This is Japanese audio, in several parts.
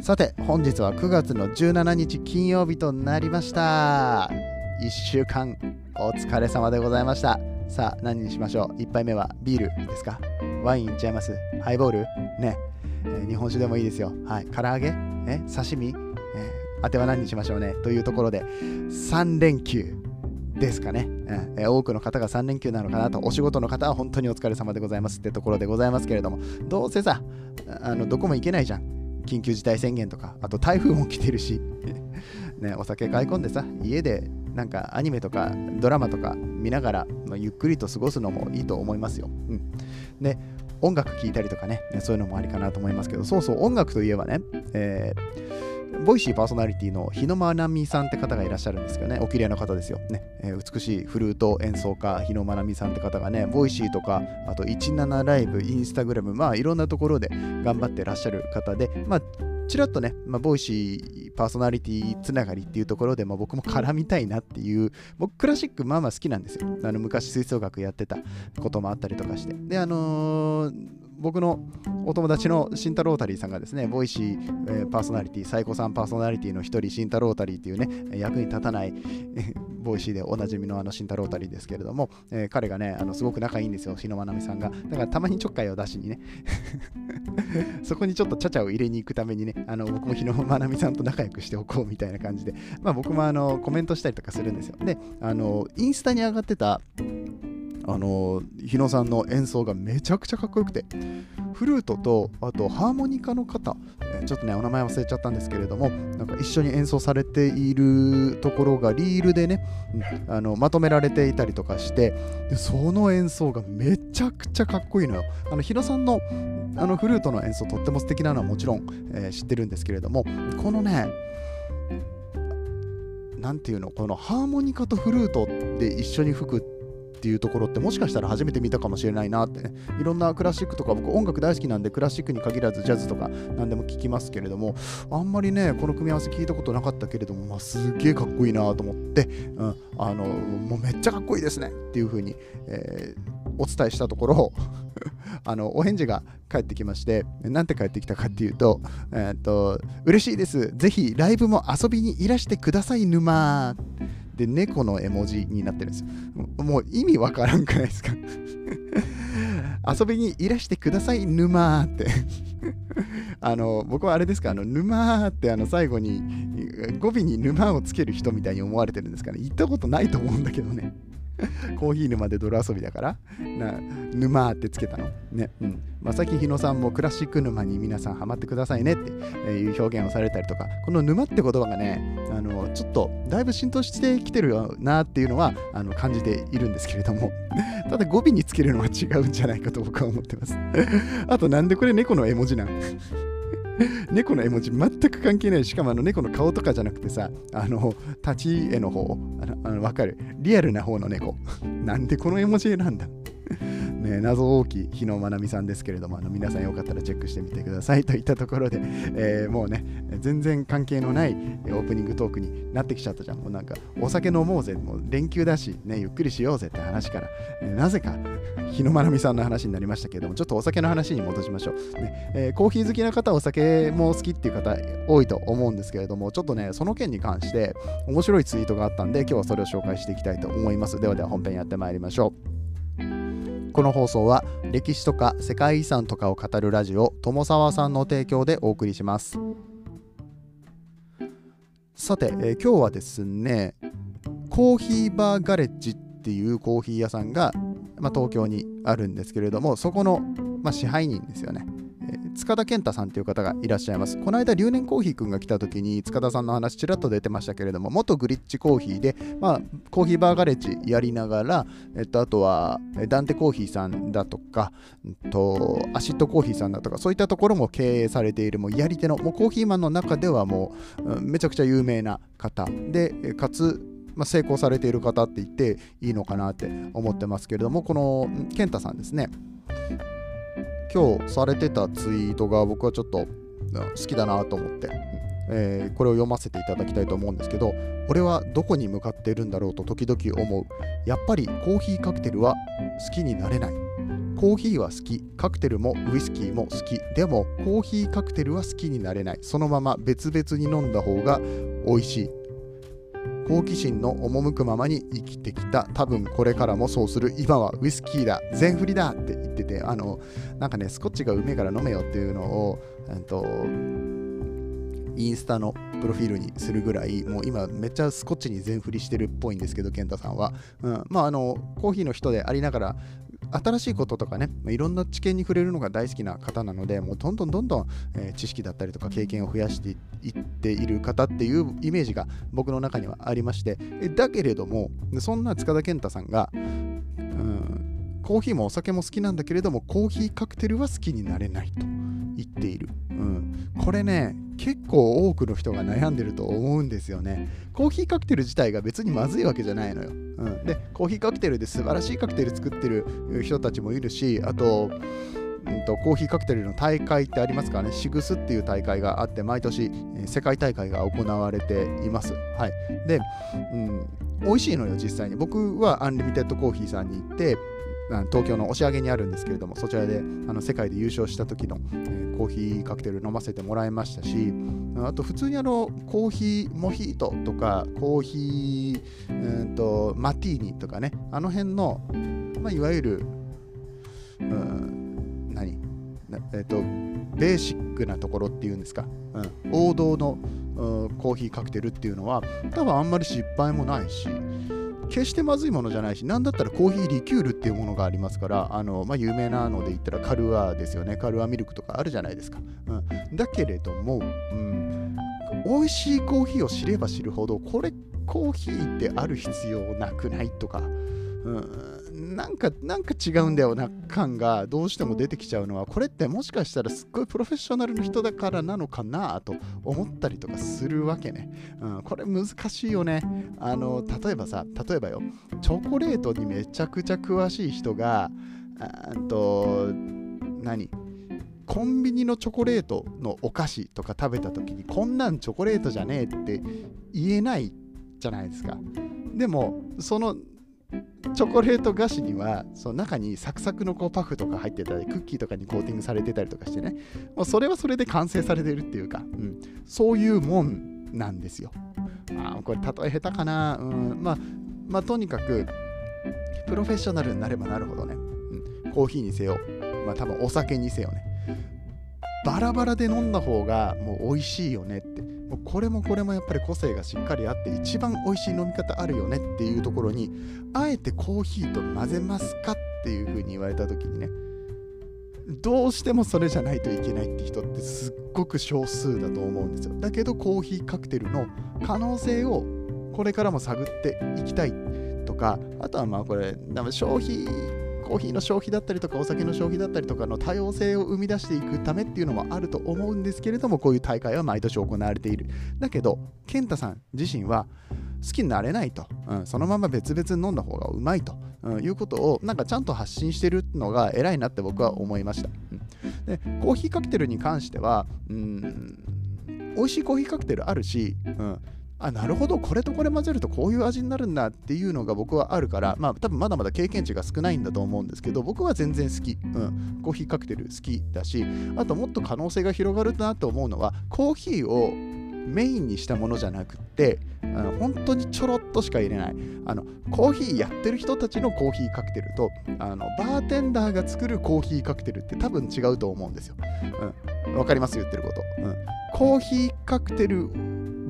さて本日は9月の17日金曜日となりました。1週間お疲れ様でございました。さあ何にしましょう？1杯目はビールですか？ワインいっちゃいます？ハイボール？ね、えー日本酒でもいいですよ。はい。唐揚げ？え？刺身、えー当ては何にしましょうね？というところで3連休ですかね、えー多くの方が3連休なのかなと。お仕事の方は本当にお疲れ様でございますってところでございますけれども。どうせさあのどこも行けないじゃん。緊急事態宣言とかあと台風も来てるし ねお酒買い込んでさ家でなんかアニメとかドラマとか見ながら、まあ、ゆっくりと過ごすのもいいと思いますよ、うん、で音楽聴いたりとかねそういうのもありかなと思いますけどそうそう音楽といえばね、えー Voicy パーソナリティの日野真奈美さんって方がいらっしゃるんですけどね、お綺麗な方ですよ。ねえー美しいフルート演奏家、日野真奈美さんって方がね、 Voicy とか、あと17LIVE、Instagram、まあいろんなところで頑張ってらっしゃる方で、まあちらっとね、まあ、ボイシーパーソナリティつながりっていうところで、まあ、僕も絡みたいなっていう、僕クラシックまあまあ好きなんですよ。あの昔吹奏楽やってたこともあったりとかして。で、あのー僕のお友達の慎太郎タリーさんがですね、 Voicy、えーパーソナリティ、サイコさんパーソナリティの一人、慎太郎タリーっていうね、役に立たない、え ー Voicy でおなじみのあの慎太郎タリーですけれども、えー彼がね、あのすごく仲いいんですよ、日野真奈美さんが。だからたまにちょっかいを出しにね、そこにちょっとちゃちゃを入れに行くためにね、あの僕も日野真奈美さんと仲良くしておこうみたいな感じで、まあ僕もあのコメントしたりとかするんですよ。で、あのインスタに上がってた、あの日野さんの演奏がめちゃくちゃかっこよくて、フルートとあとハーモニカの方、えちょっとねお名前忘れちゃったんですけれどもなんか一緒に演奏されているところがリールでね、うんあのまとめられていたりとかしてでその演奏がめちゃくちゃかっこいいのよ。あの日野さんのあのフルートの演奏とっても素敵なのはもちろん、えー知ってるんですけれどもこのねなんていうのこのハーモニカとフルートで一緒に吹くってっていうところってもしかしたら初めて見たかもしれないなってね。いろんなクラシックとか僕音楽大好きなんでクラシックに限らずジャズとか何でも聞きますけれどもあんまりねこの組み合わせ聞いたことなかったけれども、まあ、すげえかっこいいなと思って、うん、あのもうめっちゃかっこいいですねっていう風に、えーお伝えしたところ あのお返事が返ってきましてなんて返ってきたかっていうと,、えー、と嬉しいです。ぜひライブも遊びにいらしてください沼。で猫の絵文字になってるんですよ。もう意味わからんくないですか？遊びにいらしてください沼って。あの僕はあれですか？あの沼ってあの最後に語尾に沼をつける人みたいに思われてるんですかね？行ったことないと思うんだけどね。コーヒー沼で泥遊びだから。な沼ってつけたの。ね。うん。まあ、最近日野さんもクラシック沼に皆さんハマってくださいねっていう表現をされたりとか。この沼って言葉がねあのちょっとだいぶ浸透してきてるよなっていうのはあの感じているんですけれども。ただ語尾につけるのは違うんじゃないかと僕は思ってます。あとなんでこれ猫の絵文字なん？猫の絵文字全く関係ない。しかもあの猫の顔とかじゃなくてさあの立ち絵の方あのわかる？リアルな方の猫。なんでこの絵文字なんだ？ね、謎大き日野まなみさんですけれどもあの皆さんよかったらチェックしてみてください。といったところで、えーもうね全然関係のないオープニングトークになってきちゃったじゃん。もうなんかお酒飲もうぜ。もう連休だし、ね、ゆっくりしようぜって話から、えなぜか日野まなみさんの話になりましたけれどもちょっとお酒の話に戻しましょう、ねえーコーヒー好きな方お酒も好きっていう方多いと思うんですけれどもちょっとねその件に関して面白いツイートがあったんで今日はそれを紹介していきたいと思います。ではでは本編やってまいりましょう。この放送は歴史とか世界遺産とかを語るラジオ友沢さんの提供でお送りします。さて、えー今日はですねコーヒーバーガレッジっていうコーヒー屋さんが、まあ、東京にあるんですけれどもそこの、まあ、支配人ですよね、塚田健太さんという方がいらっしゃいます。この間、留年コーヒーくんが来た時に塚田さんの話ちらっと出てましたけれども、元グリッチコーヒーで、まあ、コーヒーバーガレッジやりながら、えっと、あとはダンテコーヒーさんだとか、うんと、アシッドコーヒーさんだとか、そういったところも経営されている、もうやり手の、もうコーヒーマンの中ではもう、うん、めちゃくちゃ有名な方で、かつ、まあ、成功されている方って言っていいのかなって思ってますけれども、この健太さんですね、今日されてたツイートが僕はちょっと好きだなと思って、えー、これを読ませていただきたいと思うんですけど、俺はどこに向かっているんだろうと時々思う。やっぱりコーヒーカクテルは好きになれない。コーヒーは好き、カクテルもウイスキーも好き。でも、コーヒーカクテルは好きになれない。そのまま別々に飲んだ方が美味しい。好奇心の赴くままに生きてきた多分これからもそうする今はウイスキーだ全振りだっててあのなんかねスコッチがうめえから飲めよっていうのを、えっと、インスタのプロフィールにするぐらいもう今めっちゃスコッチに全振りしてるっぽいんですけど健太さんは、うん、まああのコーヒーの人でありながら新しいこととかね、いろんな知見に触れるのが大好きな方なので、もうどんどんどんどん、えー、知識だったりとか経験を増やしていっている方っていうイメージが僕の中にはありまして、だけれども、そんな塚田健太さんが、うんコーヒーもお酒も好きなんだけれども、コーヒーカクテルは好きになれないと言っている。うん、これね、結構多くの人が悩んでると思うんですよね。コーヒーカクテル自体が別にまずいわけじゃないのよ。うん、で、コーヒーカクテルで素晴らしいカクテル作ってる人たちもいるし、あと、うんと、コーヒーカクテルの大会ってありますからね、シグスっていう大会があって、毎年え世界大会が行われています。はい。で、うん、美味しいのよ、実際に。僕はアンリミテッドコーヒーさんに行って、東京の押上にあるんですけれども、そちらであの世界で優勝した時の、えー、コーヒーカクテル飲ませてもらいましたし、あと普通にあのコーヒーモヒートとか、コーヒー、うんとマティーニとかね、あの辺の、まあ、いわゆる、うん、何えっ、ー、と、ベーシックなところっていうんですか、うん、王道のコーヒーカクテルっていうのは、多分あんまり失敗もないし、決してまずいものじゃないし、なんだったらコーヒーリキュールっていうものがありますから、あのまあ、有名なので言ったらカルアーですよね。カルアーミルクとかあるじゃないですか。うん、だけれども、うん、美味しいコーヒーを知れば知るほど、これコーヒーってある必要なくないとか、うん、なんか、なんか違うんだよな感がどうしても出てきちゃうのは、これってもしかしたらすっごいプロフェッショナルの人だからなのかなと思ったりとかするわけね。うん、これ難しいよね。あの、例えばさ、例えばよ、チョコレートにめちゃくちゃ詳しい人が、あと、何？コンビニのチョコレートのお菓子とか食べた時にこんなんチョコレートじゃねえって言えないじゃないですか。でもそのチョコレート菓子にはその中にサクサクのこうパフとか入ってたりクッキーとかにコーティングされてたりとかしてね。もうそれはそれで完成されてるっていうか、うん、そういうもんなんですよ。あこれ例え下手かな、うん、まあ、まあとにかくプロフェッショナルになればなるほどね、うん、コーヒーにせよ、まあ多分お酒にせよね。バラバラで飲んだ方がもう美味しいよねって。もうこれもこれもやっぱり個性がしっかりあって一番美味しい飲み方あるよねっていうところにあえてコーヒーと混ぜますかっていう風に言われた時にねどうしてもそれじゃないといけないって人ってすっごく少数だと思うんですよ。だけどコーヒーカクテルの可能性をこれからも探っていきたいとかあとはまあこれ消費コーヒーの消費だったりとかお酒の消費だったりとかの多様性を生み出していくためっていうのもあると思うんですけれどもこういう大会は毎年行われている。だけど健太さん自身は好きになれないと、うん、そのまま別々に飲んだ方がうまいと、うん、いうことをなんかちゃんと発信してるのが偉いなって僕は思いました、うん、でコーヒーカクテルに関しては、うん、美味しいコーヒーカクテルあるし、うんあなるほどこれとこれ混ぜるとこういう味になるんだっていうのが僕はあるからまあ多分まだまだ経験値が少ないんだと思うんですけど僕は全然好き、うん、コーヒーカクテル好きだしあともっと可能性が広がるなと思うのはコーヒーをメインにしたものじゃなくってあの本当にちょろっとしか入れない。あのコーヒーやってる人たちのコーヒーカクテルとあのバーテンダーが作るコーヒーカクテルって多分違うと思うんですよ。うん、わかります？言ってること、うん。コーヒーカクテル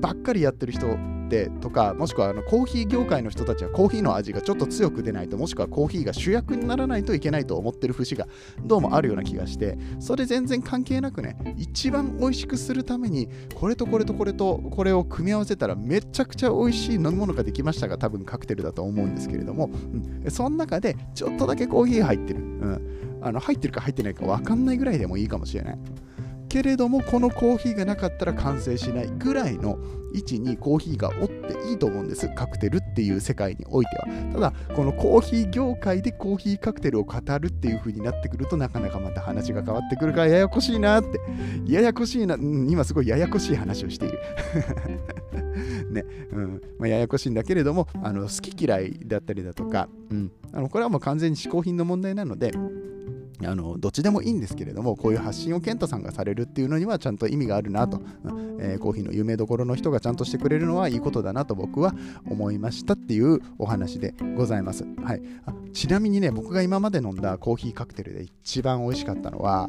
ばっかりやってる人ってとかもしくはあのコーヒー業界の人たちはコーヒーの味がちょっと強く出ないともしくはコーヒーが主役にならないといけないと思ってる節がどうもあるような気がしてそれ全然関係なくね一番美味しくするためにこれとこれとこれとこれを組み合わせたらめちゃくちゃ美味しい飲み物ができましたが多分カクテルだと思うんですけれども、うん、その中でちょっとだけコーヒー入ってる、うん、あの入ってるか入ってないか分かんないぐらいでもいいかもしれない。けれどもこのコーヒーがなかったら完成しないぐらいの位置にコーヒーがおっていいと思うんです。カクテルっていう世界においては。ただこのコーヒー業界でコーヒーカクテルを語るっていう風になってくるとなかなかまた話が変わってくるからややこしいなって。ややこしいな、うん、今すごいややこしい話をしている。ね。うん。まあ、ややこしいんだけれどもあの好き嫌いだったりだとか、うん、あのこれはもう完全に嗜好品の問題なのであのどっちでもいいんですけれどもこういう発信を健太さんがされるっていうのにはちゃんと意味があるなと、えー、コーヒーの有名どころの人がちゃんとしてくれるのはいいことだなと僕は思いましたっていうお話でございます、はい、あちなみにね僕が今まで飲んだコーヒーカクテルで一番美味しかったのは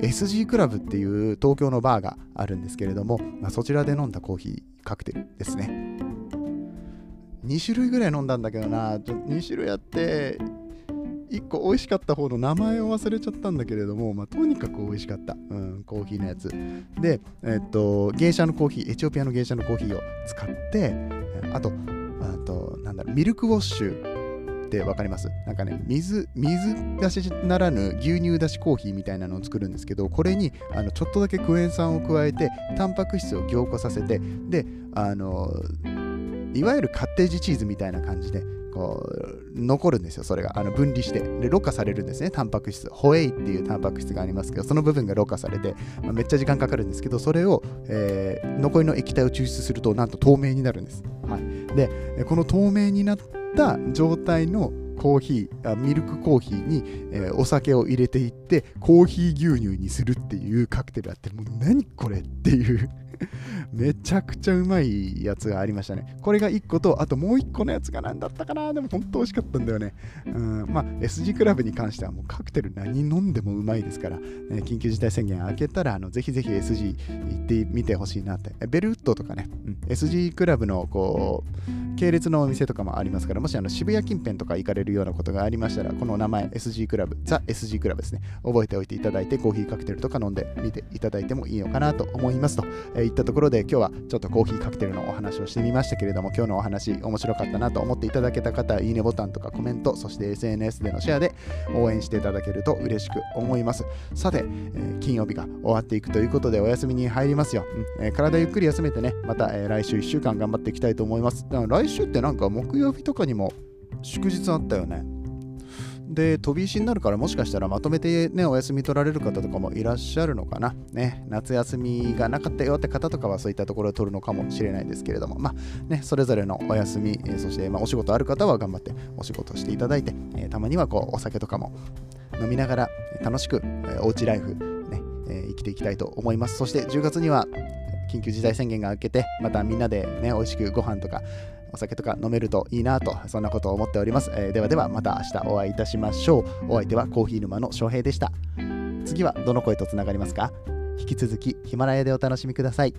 SG クラブっていう東京のバーがあるんですけれども、まあ、そちらで飲んだコーヒーカクテルですね。2種類ぐらい飲んだんだけどな。2種類あって1個美味しかった方の名前を忘れちゃったんだけれども、まあ、とにかく美味しかった、うん、コーヒーのやつ。で、えっと、芸者のコーヒー、エチオピアの芸者のコーヒーを使って、あと、あとなんだろう、ミルクウォッシュって分かります？なんかね、水、水出しならぬ牛乳出しコーヒーみたいなのを作るんですけど、これにあのちょっとだけクエン酸を加えて、タンパク質を凝固させて、で、あの、いわゆるカッテージチーズみたいな感じで、こう残るんですよ、それが。あの分離して。で、ろ過されるんですね、タンパク質。ホエイっていうタンパク質がありますけど、その部分がろ過されて、まあ、めっちゃ時間かかるんですけど、それを、えー、残りの液体を抽出すると、なんと透明になるんです。はい、で、この透明になった状態のコーヒーあミルクコーヒーに、えー、お酒を入れていってコーヒー牛乳にするっていうカクテルあってもう何これっていう めちゃくちゃうまいやつがありましたね。これが1個と、あともう1個のやつが何だったかなでも本当美味しかったんだよね。うん、まあ、SG クラブに関してはもうカクテル何飲んでもうまいですから、ね、緊急事態宣言明けたら、あのぜひぜひ SG 行ってみてほしいなって。ベルウッドとかね、うん、SG クラブのこう、系列のお店とかもありますから、もしあの渋谷近辺とか行かれるようなことがありましたら、この名前 SG クラブ、ザ SG クラブですね、覚えておいていただいて、コーヒーカクテルとか飲んでみていただいてもいいのかなと思いますと、えー、いったところで今日はちょっとコーヒーカクテルのお話をしてみましたけれども、今日のお話面白かったなと思っていただけた方、いいねボタンとかコメント、そして SNS でのシェアで応援していただけると嬉しく思います。さて、えー、金曜日が終わっていくということでお休みに入りますよ。うんえー、体ゆっくり休めてね、また、えー、来週1週間頑張っていきたいと思います。来週ってなんか木曜日とかにも祝日あったよね。で、飛び石になるからもしかしたらまとめてね、お休み取られる方とかもいらっしゃるのかな。ね、夏休みがなかったよって方とかはそういったところを取るのかもしれないですけれども、まあね、それぞれのお休み、えそしてまお仕事ある方は頑張ってお仕事していただいて、えたまにはこうお酒とかも飲みながら楽しく、えおうちライフ、ねえ生きていきたいと思います。そして10月には緊急事態宣言が明けて、またみんなでね、美味しくご飯とかお酒とか飲めるといいなと、そんなことを思っております。えー、ではでは、また明日お会いいたしましょう。お相手はコーヒー沼の翔平でした。次はどの声とつながりますか？引き続きヒマラヤでお楽しみください。